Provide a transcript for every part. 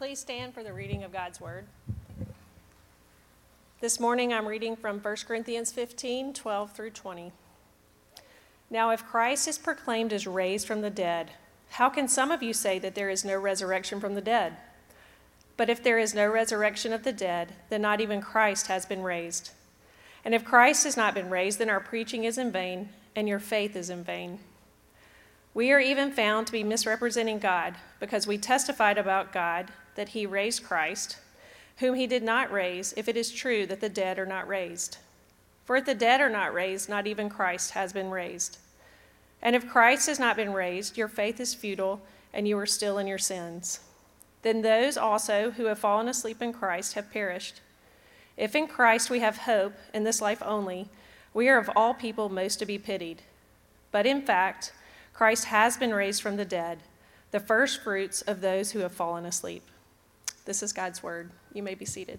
Please stand for the reading of God's word. This morning I'm reading from 1 Corinthians 15 12 through 20. Now, if Christ is proclaimed as raised from the dead, how can some of you say that there is no resurrection from the dead? But if there is no resurrection of the dead, then not even Christ has been raised. And if Christ has not been raised, then our preaching is in vain, and your faith is in vain. We are even found to be misrepresenting God, because we testified about God that he raised Christ, whom he did not raise, if it is true that the dead are not raised. For if the dead are not raised, not even Christ has been raised. And if Christ has not been raised, your faith is futile, and you are still in your sins. Then those also who have fallen asleep in Christ have perished. If in Christ we have hope in this life only, we are of all people most to be pitied. But in fact, Christ has been raised from the dead, the first fruits of those who have fallen asleep. This is God's word. You may be seated.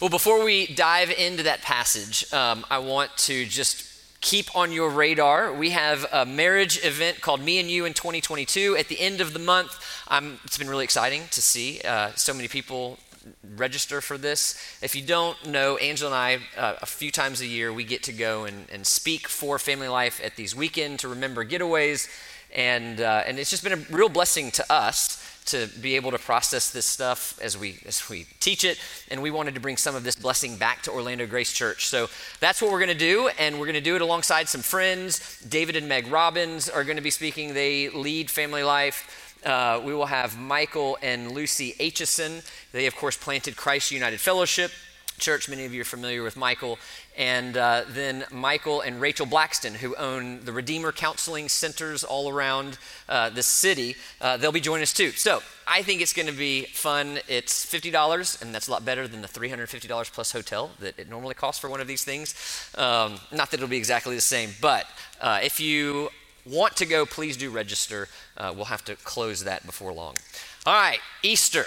Well, before we dive into that passage, um, I want to just keep on your radar. We have a marriage event called Me and You in 2022 at the end of the month. Um, it's been really exciting to see uh, so many people register for this. If you don't know, Angela and I, uh, a few times a year, we get to go and, and speak for family life at these weekend to remember getaways. And, uh, and it's just been a real blessing to us to be able to process this stuff as we as we teach it and we wanted to bring some of this blessing back to Orlando Grace Church. So that's what we're going to do and we're going to do it alongside some friends. David and Meg Robbins are going to be speaking. They lead family life. Uh, we will have Michael and Lucy Aitchison. They, of course, planted Christ United Fellowship Church. Many of you are familiar with Michael. And uh, then Michael and Rachel Blackston, who own the Redeemer Counseling Centers all around uh, the city. Uh, they'll be joining us too. So I think it's going to be fun. It's $50, and that's a lot better than the $350 plus hotel that it normally costs for one of these things. Um, not that it'll be exactly the same, but uh, if you want to go, please do register. Uh, we'll have to close that before long. All right, Easter.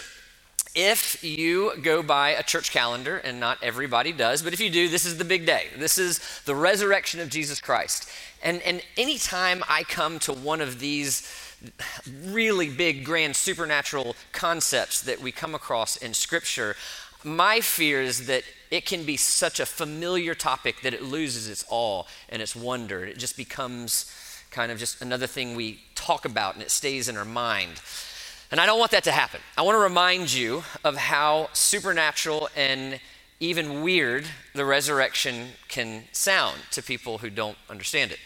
If you go by a church calendar, and not everybody does, but if you do, this is the big day. This is the resurrection of Jesus Christ. And, and anytime I come to one of these really big, grand, supernatural concepts that we come across in Scripture, my fear is that it can be such a familiar topic that it loses its awe and its wonder. It just becomes kind of just another thing we talk about and it stays in our mind. And I don't want that to happen. I want to remind you of how supernatural and even weird the resurrection can sound to people who don't understand it.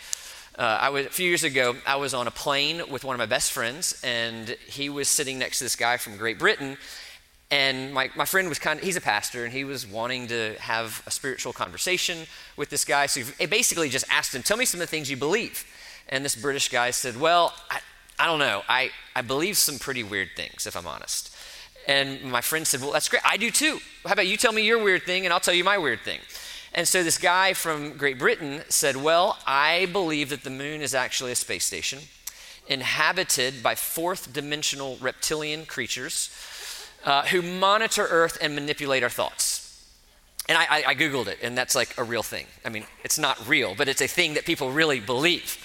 Uh, I was, a few years ago, I was on a plane with one of my best friends, and he was sitting next to this guy from Great Britain. And my, my friend was kind of, he's a pastor, and he was wanting to have a spiritual conversation with this guy. So he basically just asked him, Tell me some of the things you believe. And this British guy said, Well, I, I don't know. I, I believe some pretty weird things, if I'm honest. And my friend said, Well, that's great. I do too. How about you tell me your weird thing and I'll tell you my weird thing? And so this guy from Great Britain said, Well, I believe that the moon is actually a space station inhabited by fourth dimensional reptilian creatures uh, who monitor Earth and manipulate our thoughts. And I, I, I Googled it, and that's like a real thing. I mean, it's not real, but it's a thing that people really believe.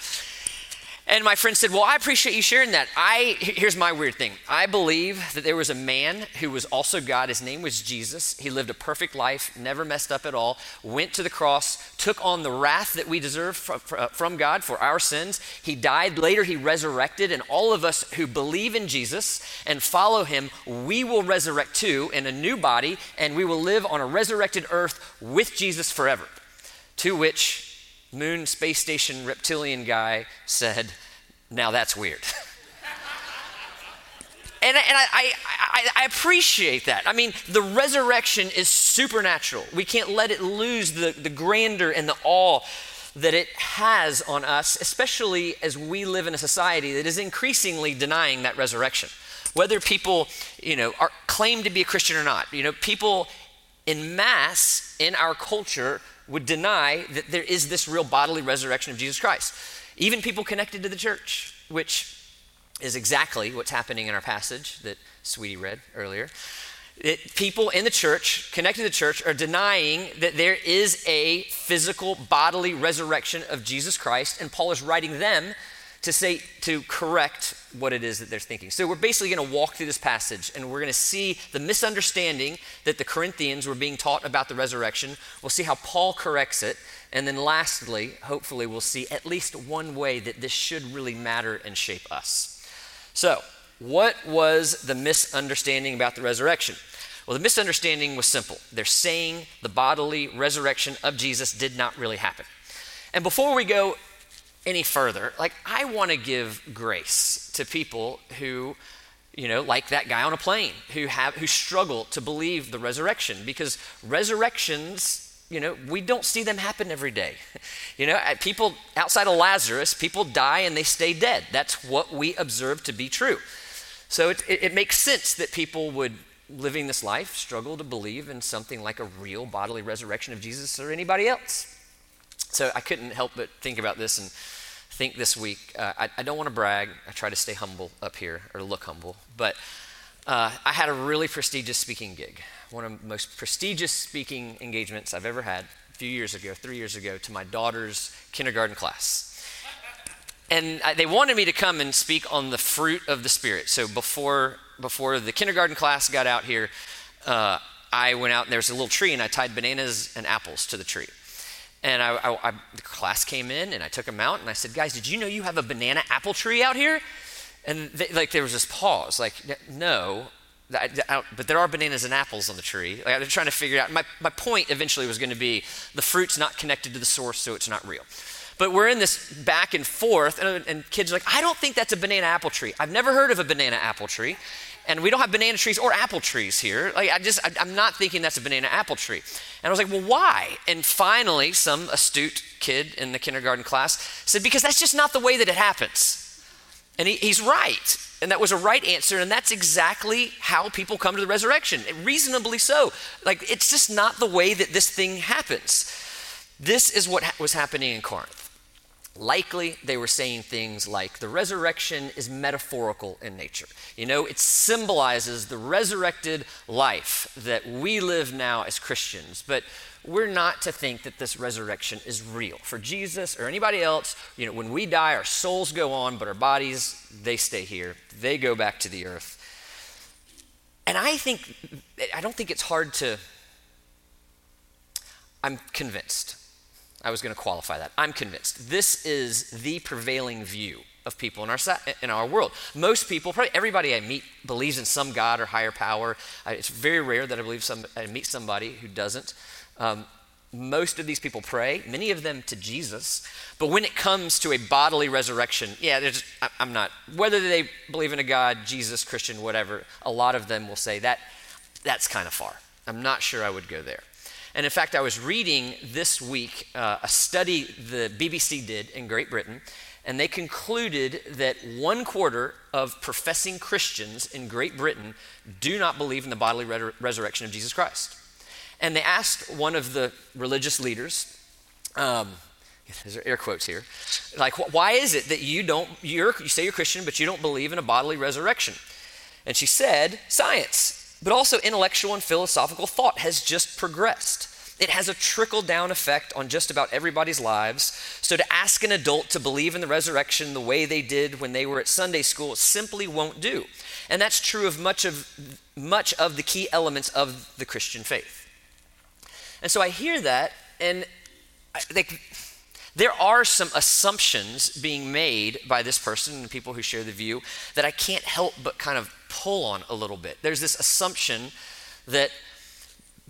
And my friend said, Well, I appreciate you sharing that. I here's my weird thing. I believe that there was a man who was also God. His name was Jesus. He lived a perfect life, never messed up at all, went to the cross, took on the wrath that we deserve uh, from God for our sins. He died. Later, he resurrected. And all of us who believe in Jesus and follow him, we will resurrect too in a new body, and we will live on a resurrected earth with Jesus forever. To which moon space station reptilian guy said, Now that's weird. and, I, and I, I, I, appreciate that. I mean, the resurrection is supernatural. We can't let it lose the, the grandeur and the awe that it has on us, especially as we live in a society that is increasingly denying that resurrection. Whether people, you know, are claim to be a Christian or not, you know, people in mass in our culture would deny that there is this real bodily resurrection of Jesus Christ. Even people connected to the church, which is exactly what's happening in our passage that Sweetie read earlier. It, people in the church, connected to the church, are denying that there is a physical bodily resurrection of Jesus Christ, and Paul is writing them to say to correct what it is that they're thinking. So we're basically going to walk through this passage and we're going to see the misunderstanding that the Corinthians were being taught about the resurrection. We'll see how Paul corrects it, and then lastly, hopefully we'll see at least one way that this should really matter and shape us. So, what was the misunderstanding about the resurrection? Well, the misunderstanding was simple. They're saying the bodily resurrection of Jesus did not really happen. And before we go any further, like I want to give grace to people who, you know, like that guy on a plane who have who struggle to believe the resurrection because resurrections you know, we don't see them happen every day. You know, uh, people outside of Lazarus, people die and they stay dead. That's what we observe to be true. So it, it, it, makes sense that people would, living this life, struggle to believe in something like a real bodily resurrection of Jesus or anybody else. So I couldn't help but think about this and think this week. Uh, I, I, don't want to brag. I try to stay humble up here or look humble, but uh, I had a really prestigious speaking gig one of the most prestigious speaking engagements I've ever had a few years ago, three years ago, to my daughter's kindergarten class. And I, they wanted me to come and speak on the fruit of the Spirit. So before, before the kindergarten class got out here, uh, I went out and there was a little tree and I tied bananas and apples to the tree. And I, I, I, the class came in and I took them out and I said, guys, did you know you have a banana apple tree out here? And they, like there was this pause, like, no. but there are bananas and apples on the tree. Like, I'm trying to figure out. My, my point eventually was going to be the fruit's not connected to the source, so it's not real. But we're in this back and forth, and, and kids are like, I don't think that's a banana apple tree. I've never heard of a banana apple tree. And we don't have banana trees or apple trees here. Like, I just, I, I'm not thinking that's a banana apple tree. And I was like, well, why? And finally, some astute kid in the kindergarten class said, because that's just not the way that it happens. And he, he's right. And that was a right answer. And that's exactly how people come to the resurrection. Reasonably so. Like, it's just not the way that this thing happens. This is what ha- was happening in Corinth. Likely, they were saying things like the resurrection is metaphorical in nature. You know, it symbolizes the resurrected life that we live now as Christians. But we're not to think that this resurrection is real. For Jesus or anybody else, you know, when we die, our souls go on, but our bodies, they stay here. They go back to the earth. And I think, I don't think it's hard to, I'm convinced. I was going to qualify that. I'm convinced. This is the prevailing view of people in our, in our world. Most people, probably everybody I meet, believes in some God or higher power. It's very rare that I believe some, I meet somebody who doesn't. Um, most of these people pray, many of them to Jesus. But when it comes to a bodily resurrection, yeah, there's, I'm not, whether they believe in a God, Jesus, Christian, whatever, a lot of them will say that that's kind of far. I'm not sure I would go there. And in fact, I was reading this week uh, a study the BBC did in Great Britain, and they concluded that one quarter of professing Christians in Great Britain do not believe in the bodily re- resurrection of Jesus Christ. And they asked one of the religious leaders, um, there's air quotes here, like, why is it that you don't, you're, you say you're Christian, but you don't believe in a bodily resurrection? And she said, science, but also intellectual and philosophical thought has just progressed. It has a trickle down effect on just about everybody's lives. So to ask an adult to believe in the resurrection the way they did when they were at Sunday school simply won't do. And that's true of much of much of the key elements of the Christian faith. And so I hear that, and I, like, there are some assumptions being made by this person and people who share the view that I can't help but kind of pull on a little bit. There's this assumption that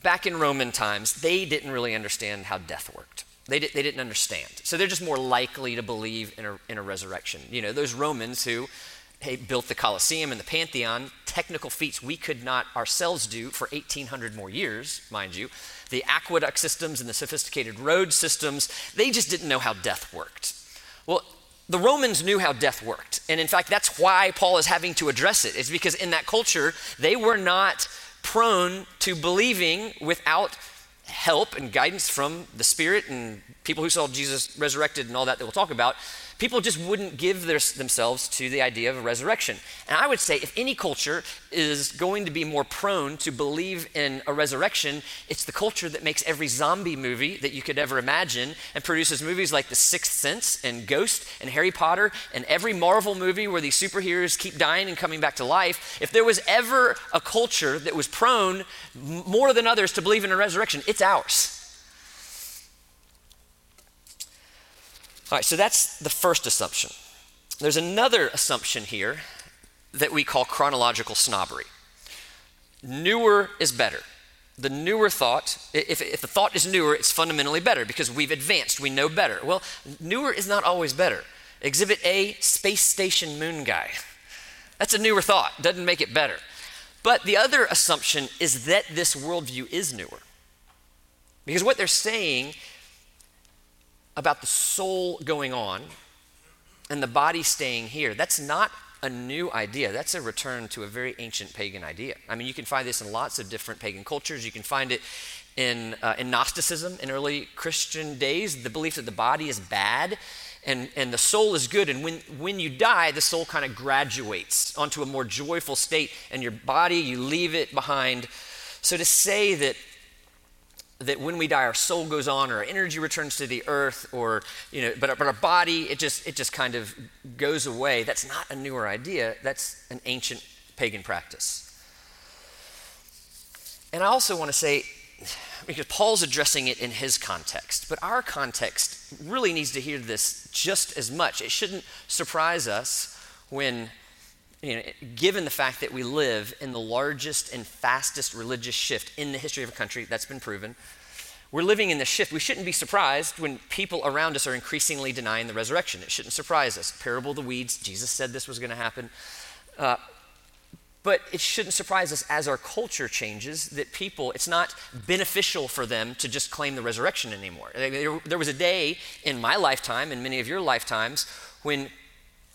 back in Roman times, they didn't really understand how death worked. They, did, they didn't understand. So they're just more likely to believe in a, in a resurrection. You know, those Romans who hey, built the Colosseum and the Pantheon, technical feats we could not ourselves do for 1,800 more years, mind you the aqueduct systems and the sophisticated road systems, they just didn't know how death worked. Well, the Romans knew how death worked. And in fact, that's why Paul is having to address it, it, is because in that culture, they were not prone to believing without help and guidance from the Spirit and people who saw Jesus resurrected and all that that we'll talk about, people just wouldn't give their, themselves to the idea of a resurrection. And I would say if any culture is going to be more prone to believe in a resurrection, it's the culture that makes every zombie movie that you could ever imagine and produces movies like The Sixth Sense and Ghost and Harry Potter and every Marvel movie where these superheroes keep dying and coming back to life. If there was ever a culture that was prone more than others to believe in a resurrection, it's ours. All right, so that's the first assumption. There's another assumption here that we call chronological snobbery. Newer is better. The newer thought, if, if the thought is newer, it's fundamentally better because we've advanced, we know better. Well, newer is not always better. Exhibit A, space station moon guy. That's a newer thought, doesn't make it better. But the other assumption is that this worldview is newer. Because what they're saying about the soul going on and the body staying here, that's not a new idea. That's a return to a very ancient pagan idea. I mean, you can find this in lots of different pagan cultures. You can find it in, uh, in Gnosticism in early Christian days, the belief that the body is bad and, and the soul is good. And when, when you die, the soul kind of graduates onto a more joyful state, and your body, you leave it behind. So to say that that when we die our soul goes on or our energy returns to the earth or you know but, but our body it just it just kind of goes away. That's not a newer idea. That's an ancient pagan practice. And i also want to say because paul's addressing it in his context but our context really needs to hear this just as much. It shouldn't surprise us when you know, given the fact that we live in the largest and fastest religious shift in the history of a country, that's been proven. We're living in this shift. We shouldn't be surprised when people around us are increasingly denying the resurrection. It shouldn't surprise us. Parable of the weeds, Jesus said this was going to happen. Uh, but it shouldn't surprise us as our culture changes that people, it's not beneficial for them to just claim the resurrection anymore. There, was a day in my lifetime, and many of your lifetimes, when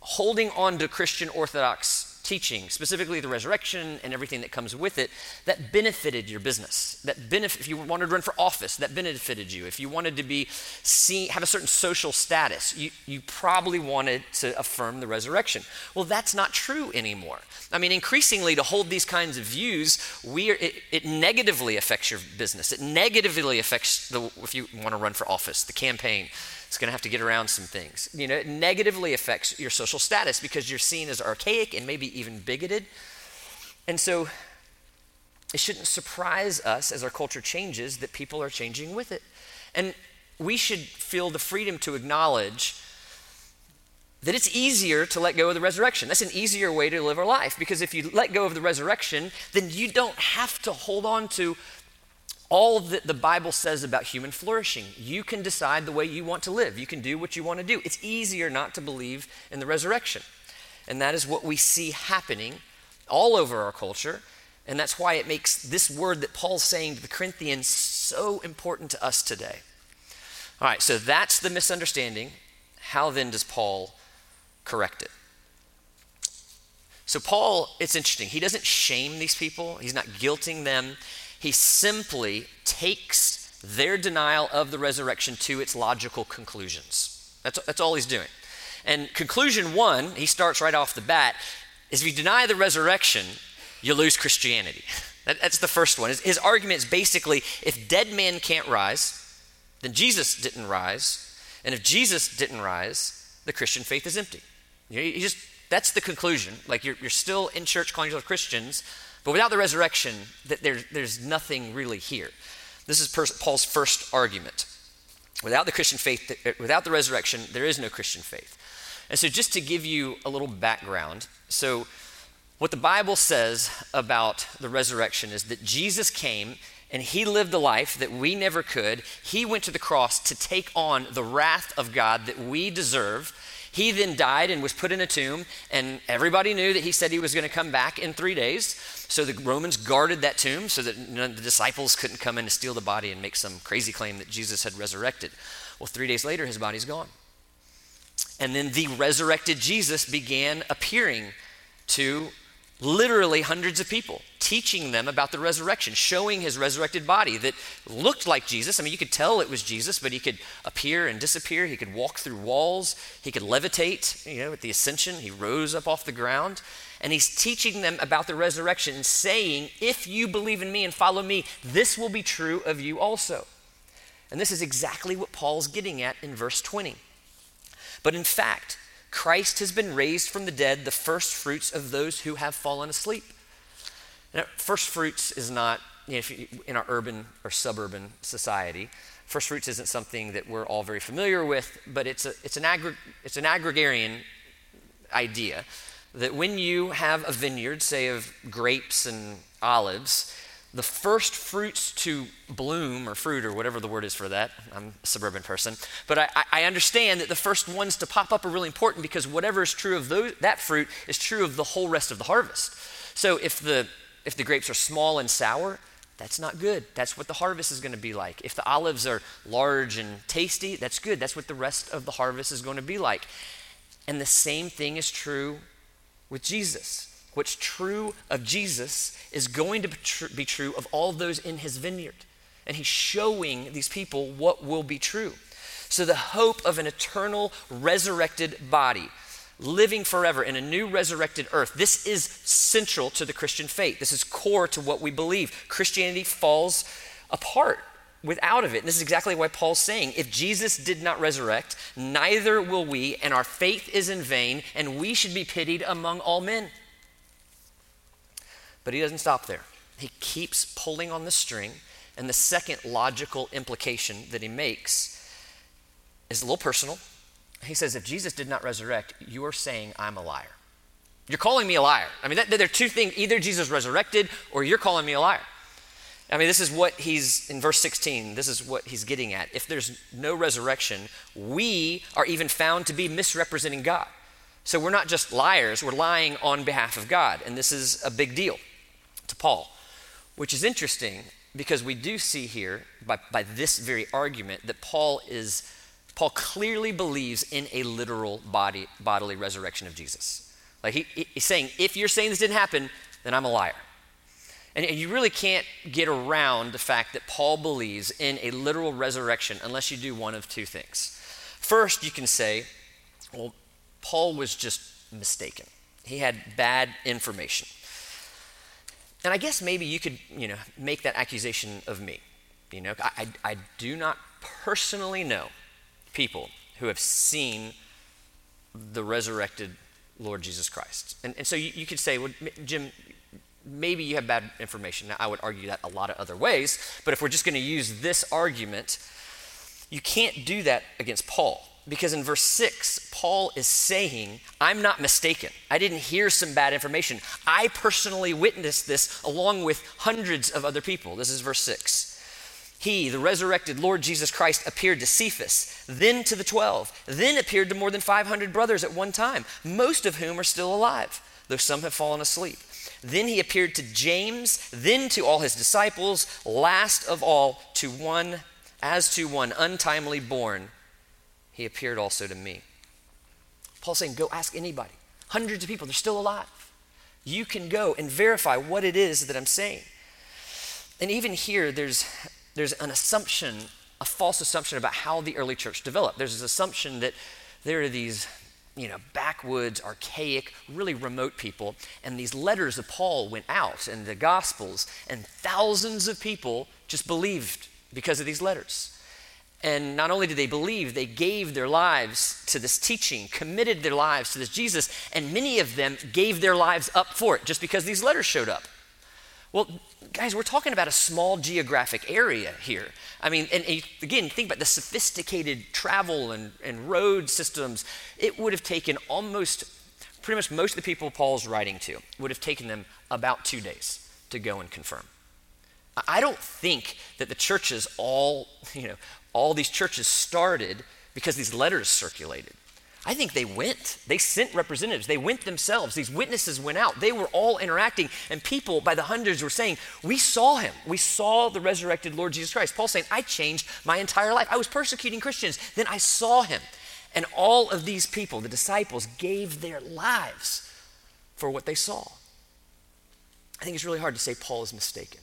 holding on to Christian Orthodox teaching, specifically the resurrection and everything that comes with it, that benefited your business. That benef- if you wanted to run for office, that benefited you. If you wanted to be seen, have a certain social status, you, you probably wanted to affirm the resurrection. Well, that's not true anymore. I mean, increasingly, to hold these kinds of views, we are, it, it negatively affects your business. It negatively affects the, if you want to run for office, the campaign it's going to have to get around some things. You know, it negatively affects your social status because you're seen as archaic and maybe even bigoted. And so it shouldn't surprise us as our culture changes that people are changing with it. And we should feel the freedom to acknowledge that it's easier to let go of the resurrection. That's an easier way to live our life because if you let go of the resurrection, then you don't have to hold on to all that the Bible says about human flourishing. You can decide the way you want to live, you can do what you want to do. It's easier not to believe in the resurrection. And that is what we see happening all over our culture. And that's why it makes this word that Paul's saying to the Corinthians so important to us today. All right, so that's the misunderstanding. How then does Paul correct it? So, Paul, it's interesting. He doesn't shame these people, he's not guilting them. He simply takes their denial of the resurrection to its logical conclusions. That's, that's all he's doing. And conclusion one, he starts right off the bat, is if you deny the resurrection, you lose Christianity. That, that's the first one. His, his argument is basically if dead man can't rise, then Jesus didn't rise. And if Jesus didn't rise, the Christian faith is empty. You, you just, that's the conclusion. Like you're, you're still in church calling yourself Christians, but without the resurrection, there, there's nothing really here. This is Paul's first argument. Without the Christian faith, uh, without the resurrection, there is no Christian faith. And so, just to give you a little background, so what the Bible says about the resurrection is that Jesus came and he lived a life that we never could. He went to the cross to take on the wrath of God that we deserve. He then died and was put in a tomb, and everybody knew that he said he was going to come back in three days. So the Romans guarded that tomb so that the disciples couldn't come in to steal the body and make some crazy claim that Jesus had resurrected. Well, three days later, his body's gone. And then the resurrected Jesus began appearing to literally hundreds of people, teaching them about the resurrection, showing his resurrected body that looked like Jesus. I mean, you could tell it was Jesus, but he could appear and disappear. He could walk through walls. He could levitate. You know, at the ascension, he rose up off the ground. And he's teaching them about the resurrection saying, if you believe in me and follow me, this will be true of you also. And this is exactly what Paul's getting at in verse 20. But in fact, Christ has been raised from the dead, the first fruits of those who have fallen asleep. Now, first fruits is not, you know, you, in our urban or suburban society, first fruits isn't something that we're all very familiar with, but it's, a, it's, an, aggr- it's an agrarian idea that when you have a vineyard, say of grapes and olives, the first fruits to bloom or fruit or whatever the word is for that i'm a suburban person but i, I understand that the first ones to pop up are really important because whatever is true of those, that fruit is true of the whole rest of the harvest. So if the if the grapes are small and sour that's not good. That's what the harvest is going to be like. If the olives are large and tasty that's good. That's what the rest of the harvest is going to be like. And the same thing is true with jesus. What's true of Jesus is going to be true of all those in his vineyard. And he's showing these people what will be true. So, the hope of an eternal resurrected body, living forever in a new resurrected earth, this is central to the Christian faith. This is core to what we believe. Christianity falls apart without of it. And this is exactly why Paul's saying if Jesus did not resurrect, neither will we, and our faith is in vain, and we should be pitied among all men. But he doesn't stop there. He keeps pulling on the string. And the second logical implication that he makes is a little personal. He says, If Jesus did not resurrect, you are saying I'm a liar. You're calling me a liar. I mean, that, there are two things either Jesus resurrected or you're calling me a liar. I mean, this is what he's, in verse 16, this is what he's getting at. If there's no resurrection, we are even found to be misrepresenting God. So we're not just liars, we're lying on behalf of God. And this is a big deal to Paul, which is interesting because we do see here by, by this very argument that Paul is Paul clearly believes in a literal body, bodily resurrection of Jesus. Like he, he's saying, if you're saying this didn't happen, then I'm a liar. And, and you really can't get around the fact that Paul believes in a literal resurrection unless you do one of two things. First, you can say, well, Paul was just mistaken. He had bad information. And I guess maybe you could, you know, make that accusation of me. You know, I, I, I do not personally know people who have seen the resurrected Lord Jesus Christ. And, and so you, you could say, well, Jim, maybe you have bad information. Now, I would argue that a lot of other ways, but if we're just going to use this argument, you can't do that against Paul. Because in verse 6, Paul is saying, I'm not mistaken. I didn't hear some bad information. I personally witnessed this along with hundreds of other people. This is verse 6. He, the resurrected Lord Jesus Christ, appeared to Cephas, then to the 12, then appeared to more than 500 brothers at one time, most of whom are still alive, though some have fallen asleep. Then he appeared to James, then to all his disciples, last of all to one, as to one untimely born he appeared also to me. Paul's saying, go ask anybody. Hundreds of people, they're still alive. You can go and verify what it is that I'm saying. And even here, there's, there's an assumption, a false assumption about how the early church developed. There's this assumption that there are these you know, backwoods, archaic, really remote people. And these letters of Paul went out and the Gospels, and thousands of people just believed because of these letters. And not only did they believe, they gave their lives to this teaching, committed their lives to this Jesus, and many of them gave their lives up for it just because these letters showed up. Well, guys, we're talking about a small geographic area here. I mean, and, and again, think about the sophisticated travel and, and road systems. It would have taken almost, pretty much most of the people Paul's writing to, would have taken them about two days to go and confirm. I don't think that the churches all, you know, all these churches started because these letters circulated. I think they went. They sent representatives. They went themselves. These witnesses went out. They were all interacting, and people by the hundreds were saying, We saw him. We saw the resurrected Lord Jesus Christ. Paul saying, I changed my entire life. I was persecuting Christians. Then I saw him. And all of these people, the disciples, gave their lives for what they saw. I think it's really hard to say Paul is mistaken.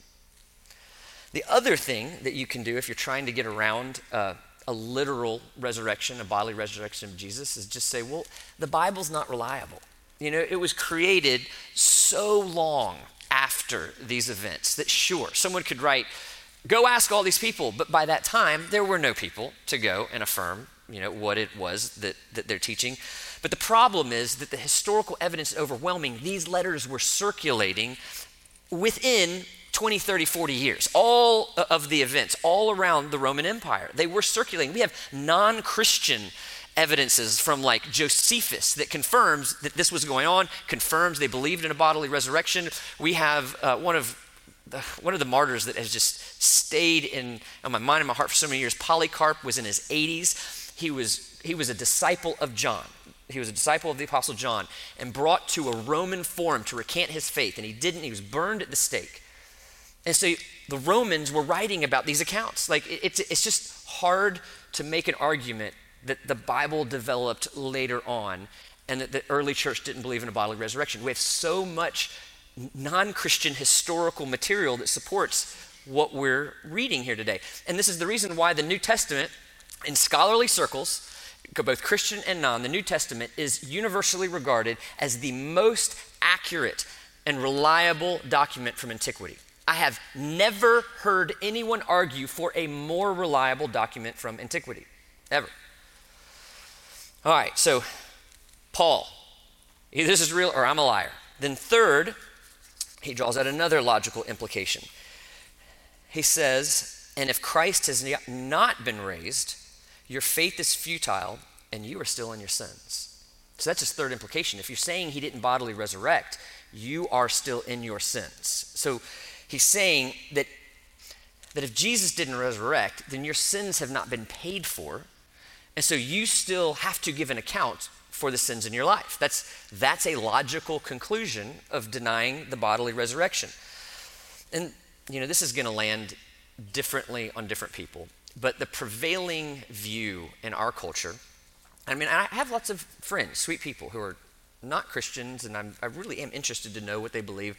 The other thing that you can do if you're trying to get around uh, a literal resurrection, a bodily resurrection of Jesus, is just say, well, the Bible's not reliable. You know, it was created so long after these events that sure, someone could write, go ask all these people, but by that time, there were no people to go and affirm, you know, what it was that, that they're teaching. But the problem is that the historical evidence is overwhelming. These letters were circulating within 20, 30, 40 years. All of the events, all around the Roman Empire, they were circulating. We have non Christian evidences from like Josephus that confirms that this was going on, confirms they believed in a bodily resurrection. We have uh, one of the, one of the martyrs that has just stayed in, in my mind and my heart for so many years. Polycarp was in his 80s. He was he was a disciple of John. He was a disciple of the apostle John and brought to a Roman forum to recant his faith, and he didn't. He was burned at the stake. And so the Romans were writing about these accounts. Like it's it's just hard to make an argument that the Bible developed later on and that the early church didn't believe in a bodily resurrection. We have so much non Christian historical material that supports what we're reading here today. And this is the reason why the New Testament, in scholarly circles, both Christian and non, the New Testament is universally regarded as the most accurate and reliable document from antiquity. I have never heard anyone argue for a more reliable document from antiquity, ever. All right, so Paul, either this is real or I'm a liar. Then, third, he draws out another logical implication. He says, And if Christ has not been raised, your faith is futile and you are still in your sins. So that's his third implication. If you're saying he didn't bodily resurrect, you are still in your sins. So he's saying that, that if Jesus didn't resurrect, then your sins have not been paid for and so you still have to give an account for the sins in your life. That's, that's a logical conclusion of denying the bodily resurrection. And, you know, this is going to land differently on different people, but the prevailing view in our culture, I mean, I have lots of friends, sweet people who are not Christians, and I'm, i really am interested to know what they believe.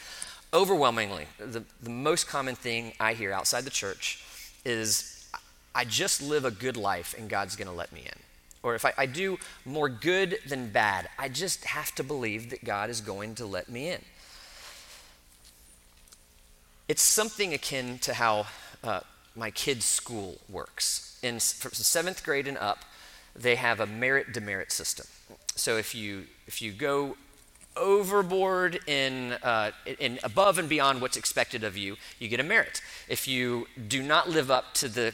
Overwhelmingly, the, the most common thing I hear outside the church is I just live a good life and God's going to let me in. Or if I, I, do more good than bad, I just have to believe that God is going to let me in. It's something akin to how uh, my kids' school works. In seventh grade and up, they have a merit demerit system. So if you if you go overboard in, uh, in above and beyond what's expected of you, you get a merit. If you do not live up to the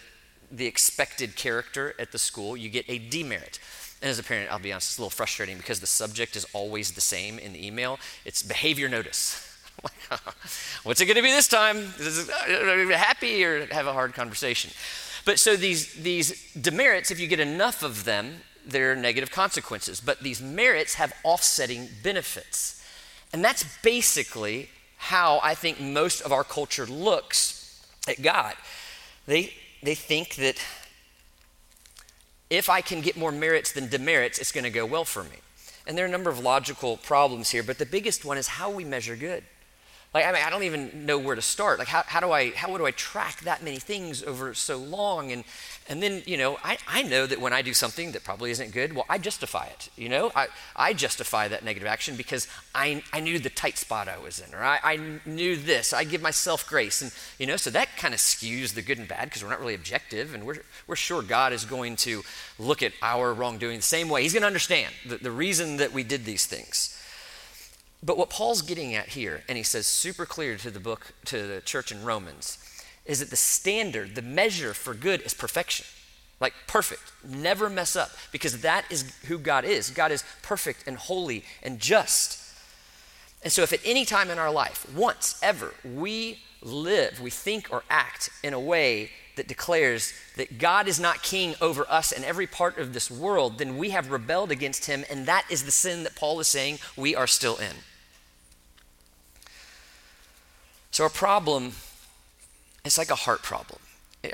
the expected character at the school, you get a demerit. And as a parent, I'll be honest, it's a little frustrating because the subject is always the same in the email. It's behavior notice. What's it going to be this time? Is it happy or have a hard conversation? But so these, these demerits, if you get enough of them, there are negative consequences. But these merits have offsetting benefits. And that's basically how I think most of our culture looks at God. They, they think that if I can get more merits than demerits, it's going to go well for me. And there are a number of logical problems here, but the biggest one is how we measure good. Like, I mean, I don't even know where to start. Like, how, how do I, how do I track that many things over so long? And, and then, you know, I, I know that when I do something that probably isn't good, well, I justify it. You know, I, I justify that negative action because I, I knew the tight spot I was in, or I, I knew this. I give myself grace. And, you know, so that kind of skews the good and bad because we're not really objective. And we're, we're sure God is going to look at our wrongdoing the same way. He's going to understand the, the reason that we did these things. But what Paul's getting at here, and he says super clear to the book, to the church in Romans, is that the standard, the measure for good is perfection. Like perfect, never mess up, because that is who God is. God is perfect and holy and just. And so, if at any time in our life, once ever, we live, we think or act in a way that declares that God is not king over us and every part of this world, then we have rebelled against him, and that is the sin that Paul is saying we are still in. So, our problem, it's like a heart problem.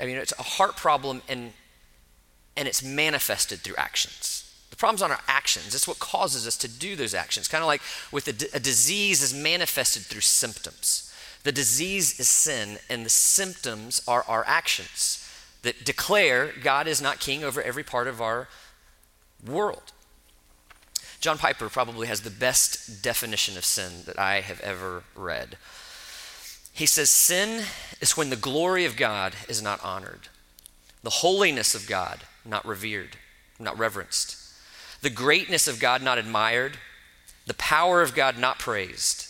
I mean, it's a heart problem and, and it's manifested through actions. The problem's on our actions. It's what causes us to do those actions. Kind of like with a disease is manifested through symptoms. The disease is sin, and the symptoms are our actions that declare God is not king over every part of our world. John Piper probably has the best definition of sin that I have ever read. He says, Sin is when the glory of God is not honored, the holiness of God not revered, not reverenced, the greatness of God not admired, the power of God not praised,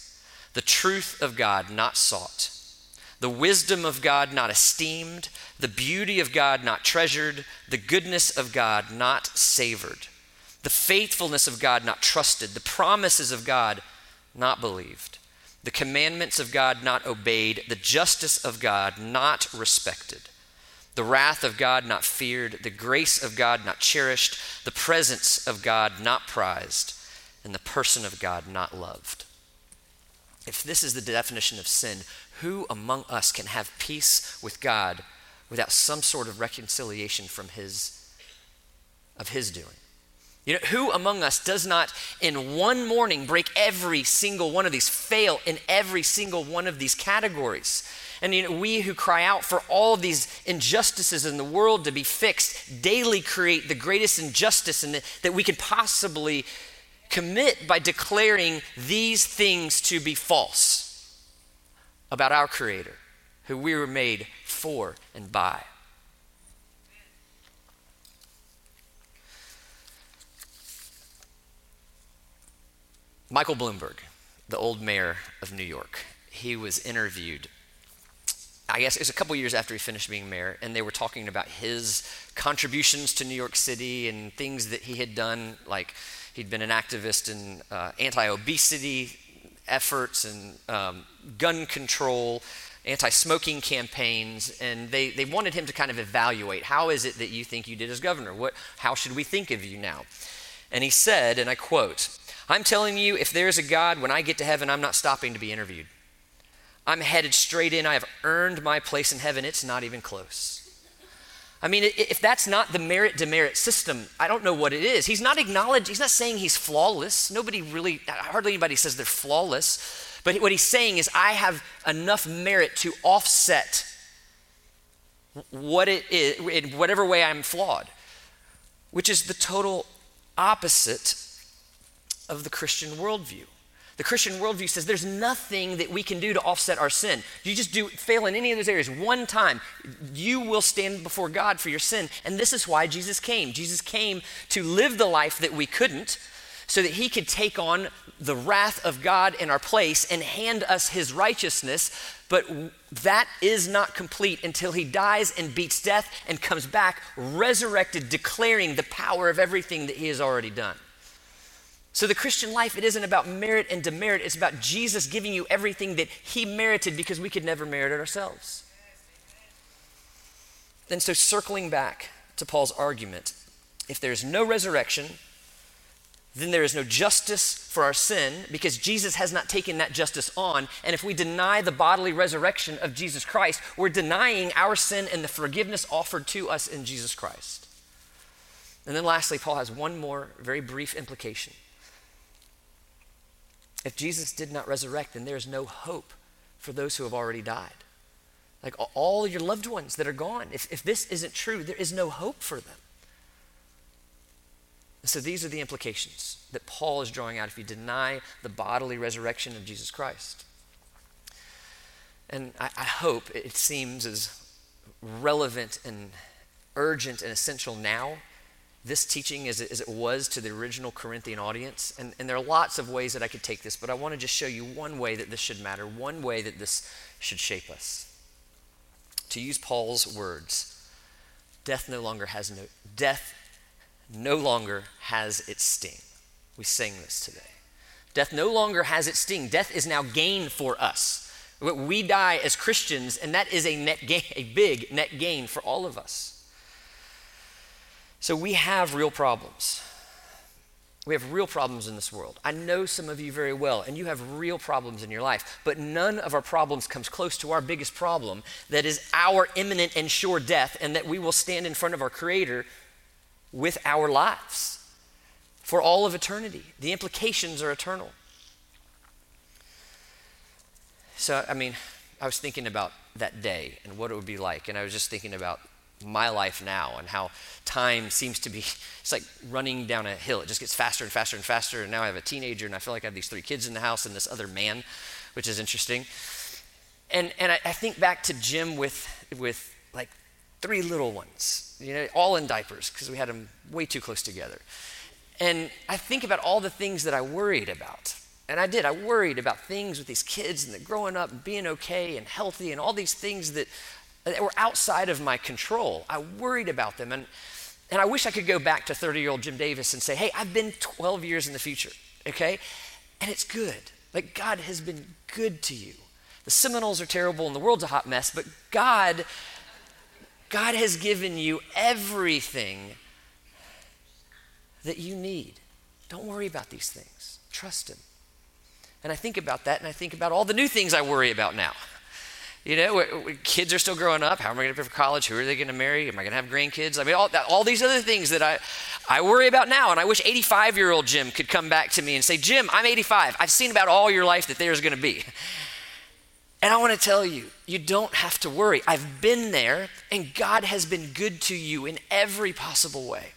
the truth of God not sought, the wisdom of God not esteemed, the beauty of God not treasured, the goodness of God not savored, the faithfulness of God not trusted, the promises of God not believed, the commandments of God not obeyed, the justice of God not respected, the wrath of God not feared, the grace of God not cherished, the presence of God not prized, and the person of God not loved. If this is the definition of sin, who among us can have peace with God without some sort of reconciliation from his of his doing? You know, who among us does not in one morning break every single one of these, fail in every single one of these categories? And you know, we who cry out for all of these injustices in the world to be fixed daily create the greatest injustice in the, that we could possibly commit by declaring these things to be false about our Creator, who we were made for and by. Michael Bloomberg, the old mayor of New York, he was interviewed. I guess it was a couple years after he finished being mayor, and they were talking about his contributions to New York City and things that he had done, like He'd been an activist in uh, anti obesity efforts and um, gun control, anti smoking campaigns, and they, they wanted him to kind of evaluate how is it that you think you did as governor? What, how should we think of you now? And he said, and I quote, I'm telling you, if there is a God, when I get to heaven, I'm not stopping to be interviewed. I'm headed straight in. I have earned my place in heaven. It's not even close. I mean, if that's not the merit demerit system, I don't know what it is. He's not acknowledged, he's not saying he's flawless. Nobody really, hardly anybody says they're flawless. But what he's saying is, I have enough merit to offset what it is, in whatever way I'm flawed, which is the total opposite of the Christian worldview. The Christian worldview says there's nothing that we can do to offset our sin. You just do fail in any of those areas one time, you will stand before God for your sin. And this is why Jesus came. Jesus came to live the life that we couldn't so that he could take on the wrath of God in our place and hand us his righteousness. But that is not complete until he dies and beats death and comes back resurrected, declaring the power of everything that he has already done. So, the Christian life, it isn't about merit and demerit. It's about Jesus giving you everything that He merited because we could never merit it ourselves. And so, circling back to Paul's argument, if there's no resurrection, then there is no justice for our sin because Jesus has not taken that justice on. And if we deny the bodily resurrection of Jesus Christ, we're denying our sin and the forgiveness offered to us in Jesus Christ. And then lastly, Paul has one more very brief implication. If Jesus did not resurrect, then there's no hope for those who have already died. Like all your loved ones that are gone. If, if this isn't true, there is no hope for them. so these are the implications that Paul is drawing out if you deny the bodily resurrection of Jesus Christ. And I, I hope it seems as relevant and urgent and essential now this teaching as it, as it was to the original Corinthian audience. And, and there are lots of ways that I could take this, but I want to just show you one way that this should matter, one way that this should shape us. To use Paul's words, death no longer has no death no longer has its sting. We sang this today. Death no longer has its sting. Death is now gain for us. We die as Christians, and that is a net gain, a big net gain for all of us. So we have real problems. We have real problems in this world. I know some of you very well, and you have real problems in your life, but none of our problems comes close to our biggest problem that is our imminent and sure death, and that we will stand in front of our Creator with our lives for all of eternity. The implications are eternal. So, I mean, I was thinking about that day and what it would be like. And I was just thinking about my life now and how time seems to be, it's like running down a hill. It just gets faster and faster and faster. And now I have a teenager and I feel like I have these three kids in the house and this other man, which is interesting. And, and I, I think back to Jim with, with like three little ones, you know, all in diapers because we had them way too close together. And I think about all the things that I worried about. And I did. I worried about things with these kids and the growing up and being okay and healthy and all these things that, that were outside of my control. I worried about them. And, and I wish I could go back to 30 year old Jim Davis and say, hey, I've been 12 years in the future, okay? And it's good. Like, God has been good to you. The Seminoles are terrible and the world's a hot mess, but God, God has given you everything that you need. Don't worry about these things. Trust Him. And I think about that and I think about all the new things I worry about now. You know, kids are still growing up. How am I going to pay for college? Who are they going to marry? Am I going to have grandkids? I mean, all, all these other things that I, I worry about now. And I wish 85 year old Jim could come back to me and say, Jim, I'm 85. I've seen about all your life that there's going to be. And I want to tell you, you don't have to worry. I've been there, and God has been good to you in every possible way.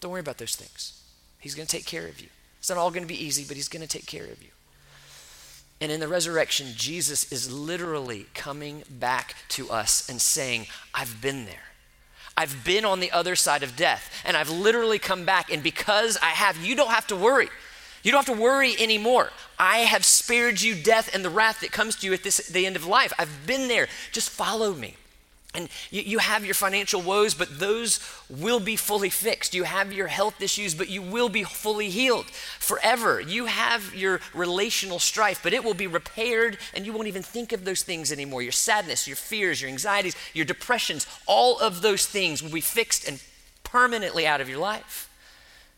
Don't worry about those things. He's going to take care of you. It's not all going to be easy, but He's going to take care of you. And in the resurrection, Jesus is literally coming back to us and saying, I've been there. I've been on the other side of death, and I've literally come back. And because I have, you don't have to worry. You don't have to worry anymore. I have spared you death and the wrath that comes to you at this, the end of life. I've been there. Just follow me. And you, you, have your financial woes, but those will be fully fixed. You have your health issues, but you will be fully healed forever. You have your relational strife, but it will be repaired, and you won't even think of those things anymore. Your sadness, your fears, your anxieties, your depressions, all of those things will be fixed and permanently out of your life.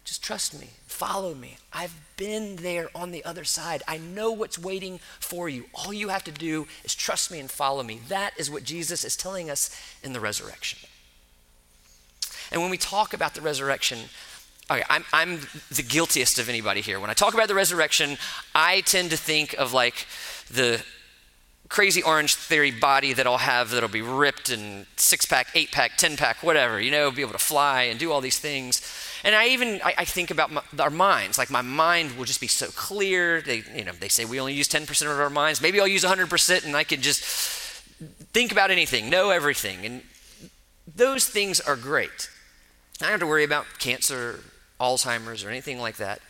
Just trust me, follow me. I've been there on the other side. I know what's waiting for you. All you have to do is trust me and follow me. That is what Jesus is telling us in the resurrection. And when we talk about the resurrection, okay, I'm, I'm the guiltiest of anybody here. When I talk about the resurrection, I tend to think of like the crazy Orangetheory body that I'll have that'll be ripped and six pack, eight pack, 10 pack, whatever, you know, be able to fly and do all these things. And I even I, I think about my, our minds. Like my mind will just be so clear. They you know they say we only use 10% of our minds. Maybe I'll use 100% and I can just think about anything, know everything. And those things are great. I don't have to worry about cancer, Alzheimer's, or anything like that.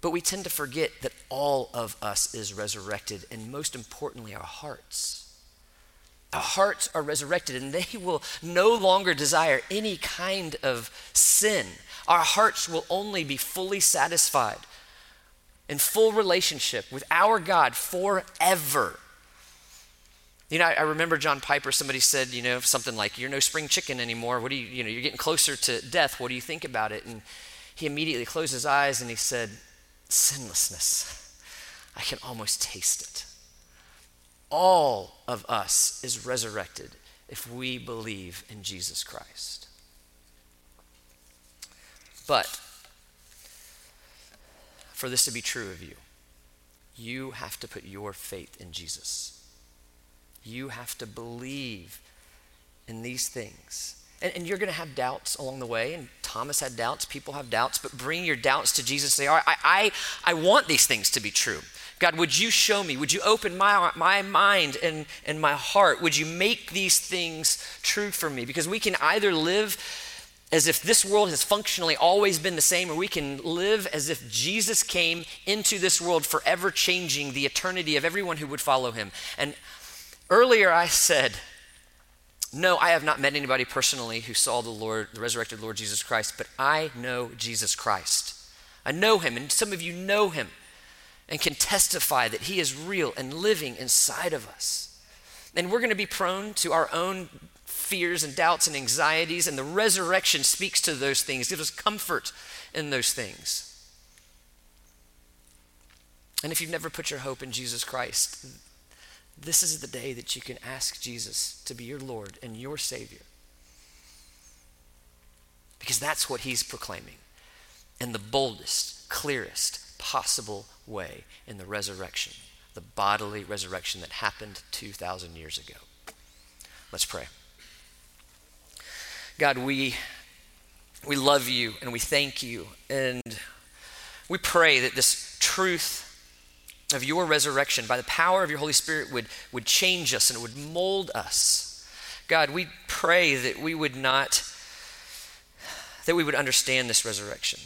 But we tend to forget that all of us is resurrected, and most importantly, our hearts. Our hearts are resurrected and they will no longer desire any kind of sin. Our hearts will only be fully satisfied in full relationship with our God forever. You know, I, I, remember John Piper, somebody said, you know, something like, You're no spring chicken anymore. What do you, you know, you're getting closer to death. What do you think about it? And he immediately closed his eyes and he said, Sinlessness. I can almost taste it all of us is resurrected if we believe in Jesus Christ. But for this to be true of you, you have to put your faith in Jesus. You have to believe in these things. And, and you're going to have doubts along the way, and Thomas had doubts, people have doubts, but bring your doubts to Jesus. Say, all right, I, I, I want these things to be true. God, would you show me? Would you open my, my mind and, and my heart? Would you make these things true for me? Because we can either live as if this world has functionally always been the same, or we can live as if Jesus came into this world forever changing the eternity of everyone who would follow him. And earlier I said, no, I have not met anybody personally who saw the Lord, the resurrected Lord Jesus Christ, but I know Jesus Christ. I know him, and some of you know him and can testify that He is real and living inside of us. And we're going to be prone to our own fears and doubts and anxieties, and the resurrection speaks to those things, gives us comfort in those things. And if you've never put your hope in Jesus Christ, this is the day that you can ask Jesus to be your Lord and your Savior. Because that's what He's proclaiming in the boldest, clearest, possible way in the resurrection. the bodily resurrection that happened 2,000 years ago. Let's pray. God, we, we love you and we thank you. And we pray that this truth of your resurrection by the power of your Holy Spirit would, would change us and would mold us. God, we pray that we would not, that we would understand this resurrection.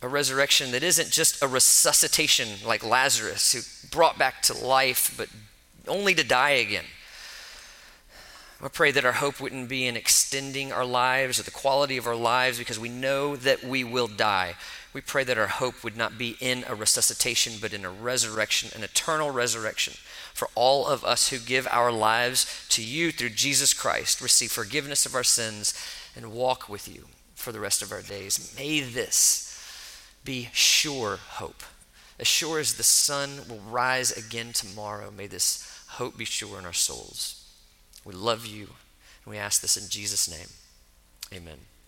A resurrection that isn't just a resuscitation like Lazarus, who brought back to life, but only to die again. I pray that our hope wouldn't be in extending our lives or the quality of our lives because we know that we will die. We pray that our hope would not be in a resuscitation, but in a resurrection, an eternal resurrection for all of us who give our lives to you through Jesus Christ, receive forgiveness of our sins, and walk with you for the rest of our days. May this be sure hope. As sure as the sun will rise again tomorrow, may this hope be sure in our souls. We love you, and we ask this in Jesus' name. Amen.